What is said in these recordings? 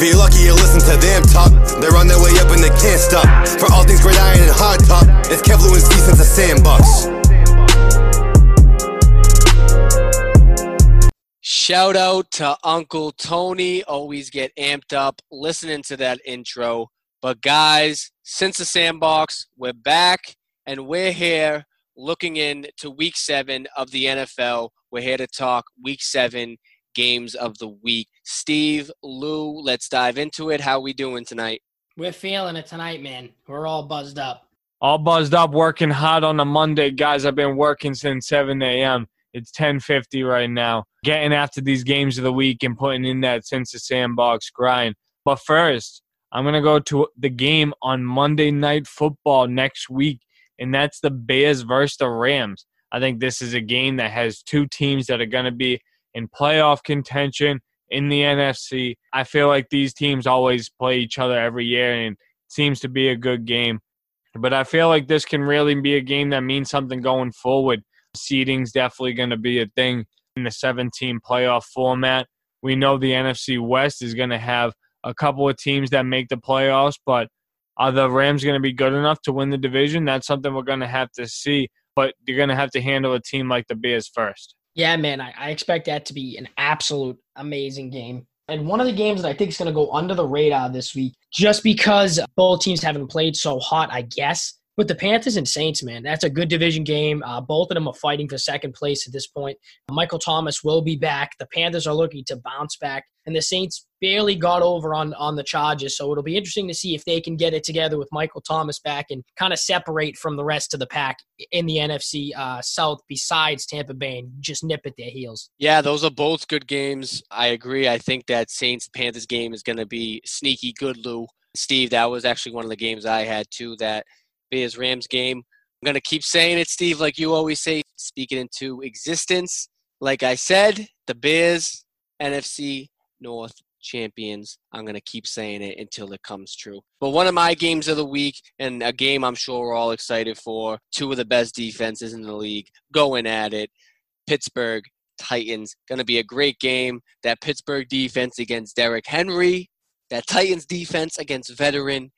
If you're lucky, you listen to them talk. They're on their way up and they can't stop. For all things and hard top, it's Kevlu and since sandbox. Shout out to Uncle Tony. Always get amped up listening to that intro. But guys, since the sandbox, we're back and we're here looking into week seven of the NFL. We're here to talk week seven games of the week. Steve, Lou, let's dive into it. How we doing tonight? We're feeling it tonight, man. We're all buzzed up. All buzzed up, working hard on a Monday, guys. I've been working since 7 a.m. It's 10:50 right now. Getting after these games of the week and putting in that sense of sandbox grind. But first, I'm gonna go to the game on Monday Night Football next week, and that's the Bears versus the Rams. I think this is a game that has two teams that are gonna be in playoff contention in the NFC. I feel like these teams always play each other every year, and it seems to be a good game. But I feel like this can really be a game that means something going forward. Seeding's definitely going to be a thing in the 17 playoff format. We know the NFC West is going to have a couple of teams that make the playoffs, but are the Rams going to be good enough to win the division? That's something we're going to have to see. But you're going to have to handle a team like the Bears first. Yeah, man, I, I expect that to be an absolute amazing game. And one of the games that I think is going to go under the radar this week, just because both teams haven't played so hot, I guess, with the Panthers and Saints, man, that's a good division game. Uh, both of them are fighting for second place at this point. Michael Thomas will be back. The Panthers are looking to bounce back, and the Saints barely got over on on the Chargers. So it'll be interesting to see if they can get it together with Michael Thomas back and kind of separate from the rest of the pack in the NFC uh, South. Besides Tampa Bay, and just nip at their heels. Yeah, those are both good games. I agree. I think that Saints Panthers game is going to be sneaky good, Lou. Steve, that was actually one of the games I had too. That Bears Rams game. I'm going to keep saying it, Steve, like you always say, speak it into existence. Like I said, the Bears, NFC North champions. I'm going to keep saying it until it comes true. But one of my games of the week, and a game I'm sure we're all excited for, two of the best defenses in the league going at it. Pittsburgh Titans. Going to be a great game. That Pittsburgh defense against Derrick Henry, that Titans defense against veteran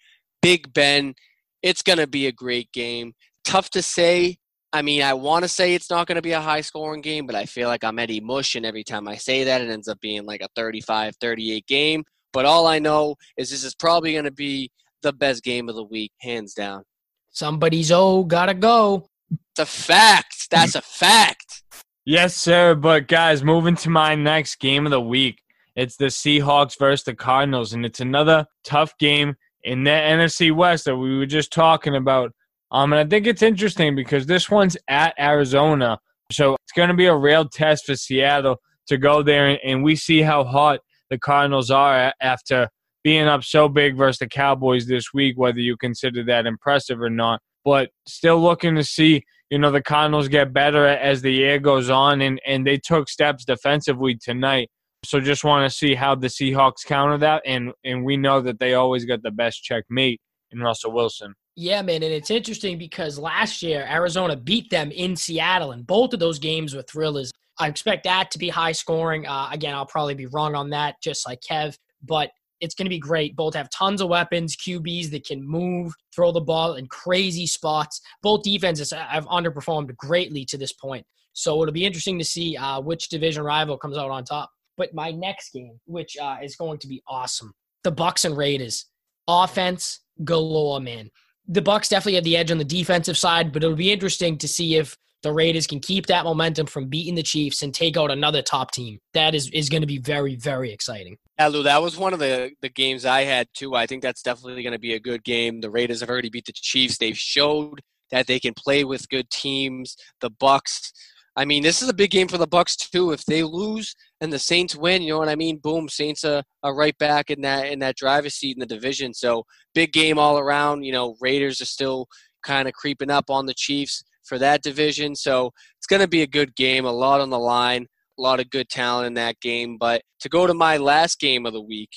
Big Ben it's going to be a great game. Tough to say. I mean, I want to say it's not going to be a high scoring game, but I feel like I'm Eddie Mush, and every time I say that, it ends up being like a 35 38 game. But all I know is this is probably going to be the best game of the week, hands down. Somebody's oh, gotta go. It's a fact. That's a fact. Yes, sir. But guys, moving to my next game of the week. It's the Seahawks versus the Cardinals, and it's another tough game in the NFC West that we were just talking about. Um, and I think it's interesting because this one's at Arizona, so it's going to be a real test for Seattle to go there, and, and we see how hot the Cardinals are after being up so big versus the Cowboys this week. Whether you consider that impressive or not, but still looking to see you know the Cardinals get better as the year goes on, and and they took steps defensively tonight so just want to see how the Seahawks counter that, and and we know that they always got the best checkmate in Russell Wilson. Yeah, man, and it's interesting because last year Arizona beat them in Seattle, and both of those games were thrillers. I expect that to be high scoring. Uh, again, I'll probably be wrong on that, just like Kev, but it's going to be great. Both have tons of weapons, QBs that can move, throw the ball in crazy spots. Both defenses have underperformed greatly to this point. So it'll be interesting to see uh, which division rival comes out on top. But my next game, which uh, is going to be awesome, the Bucks and Raiders, offense galore, man. The Bucks definitely have the edge on the defensive side, but it'll be interesting to see if the Raiders can keep that momentum from beating the Chiefs and take out another top team. That is is going to be very very exciting. Yeah, Lou, that was one of the the games I had too. I think that's definitely going to be a good game. The Raiders have already beat the Chiefs. They've showed that they can play with good teams. The Bucks I mean, this is a big game for the Bucks too. If they lose and the Saints win, you know what I mean? Boom, Saints are, are right back in that in that driver's seat in the division. So big game all around. You know, Raiders are still kind of creeping up on the Chiefs for that division. So it's going to be a good game. A lot on the line. A lot of good talent in that game. But to go to my last game of the week,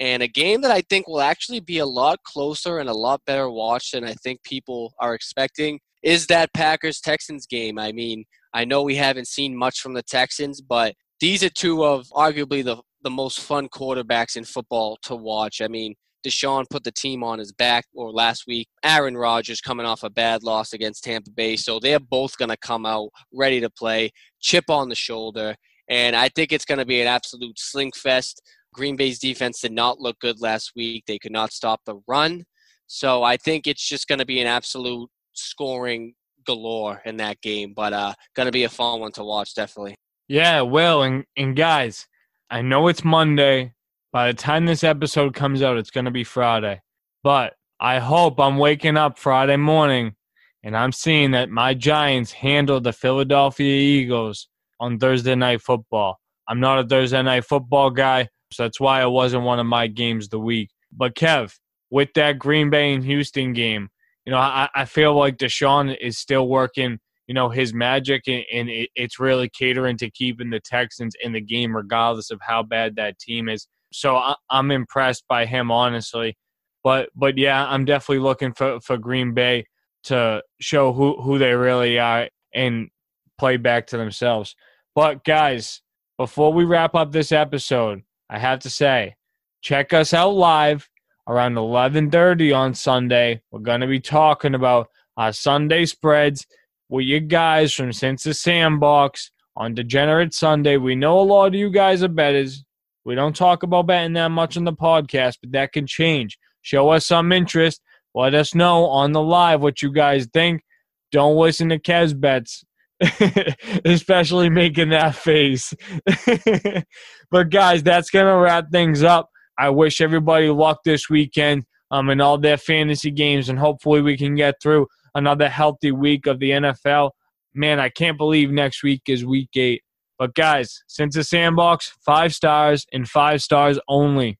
and a game that I think will actually be a lot closer and a lot better watched than I think people are expecting is that Packers Texans game. I mean, I know we haven't seen much from the Texans, but these are two of arguably the the most fun quarterbacks in football to watch. I mean, Deshaun put the team on his back or last week. Aaron Rodgers coming off a bad loss against Tampa Bay. So they're both going to come out ready to play, chip on the shoulder. And I think it's going to be an absolute sling fest. Green Bay's defense did not look good last week. They could not stop the run. So I think it's just going to be an absolute scoring galore in that game. But uh, going to be a fun one to watch, definitely. Yeah, well, And, and guys, I know it's Monday. By the time this episode comes out, it's going to be Friday. But I hope I'm waking up Friday morning and I'm seeing that my Giants handle the Philadelphia Eagles on Thursday Night Football. I'm not a Thursday Night Football guy, so that's why it wasn't one of my games of the week. But Kev, with that Green Bay and Houston game, you know, I, I feel like Deshaun is still working, you know, his magic, and, and it, it's really catering to keeping the Texans in the game, regardless of how bad that team is. So I, I'm impressed by him, honestly. But but yeah, I'm definitely looking for, for Green Bay to show who, who they really are and play back to themselves. But guys, before we wrap up this episode, I have to say, check us out live around 11:30 on Sunday. We're going to be talking about our Sunday spreads with you guys from the Sandbox on Degenerate Sunday. We know a lot of you guys are bettors. We don't talk about betting that much on the podcast, but that can change. Show us some interest. Let us know on the live what you guys think. Don't listen to Kez bets, especially making that face. but guys, that's gonna wrap things up. I wish everybody luck this weekend um, in all their fantasy games, and hopefully we can get through another healthy week of the NFL. Man, I can't believe next week is week eight. But guys, since the sandbox, five stars and five stars only.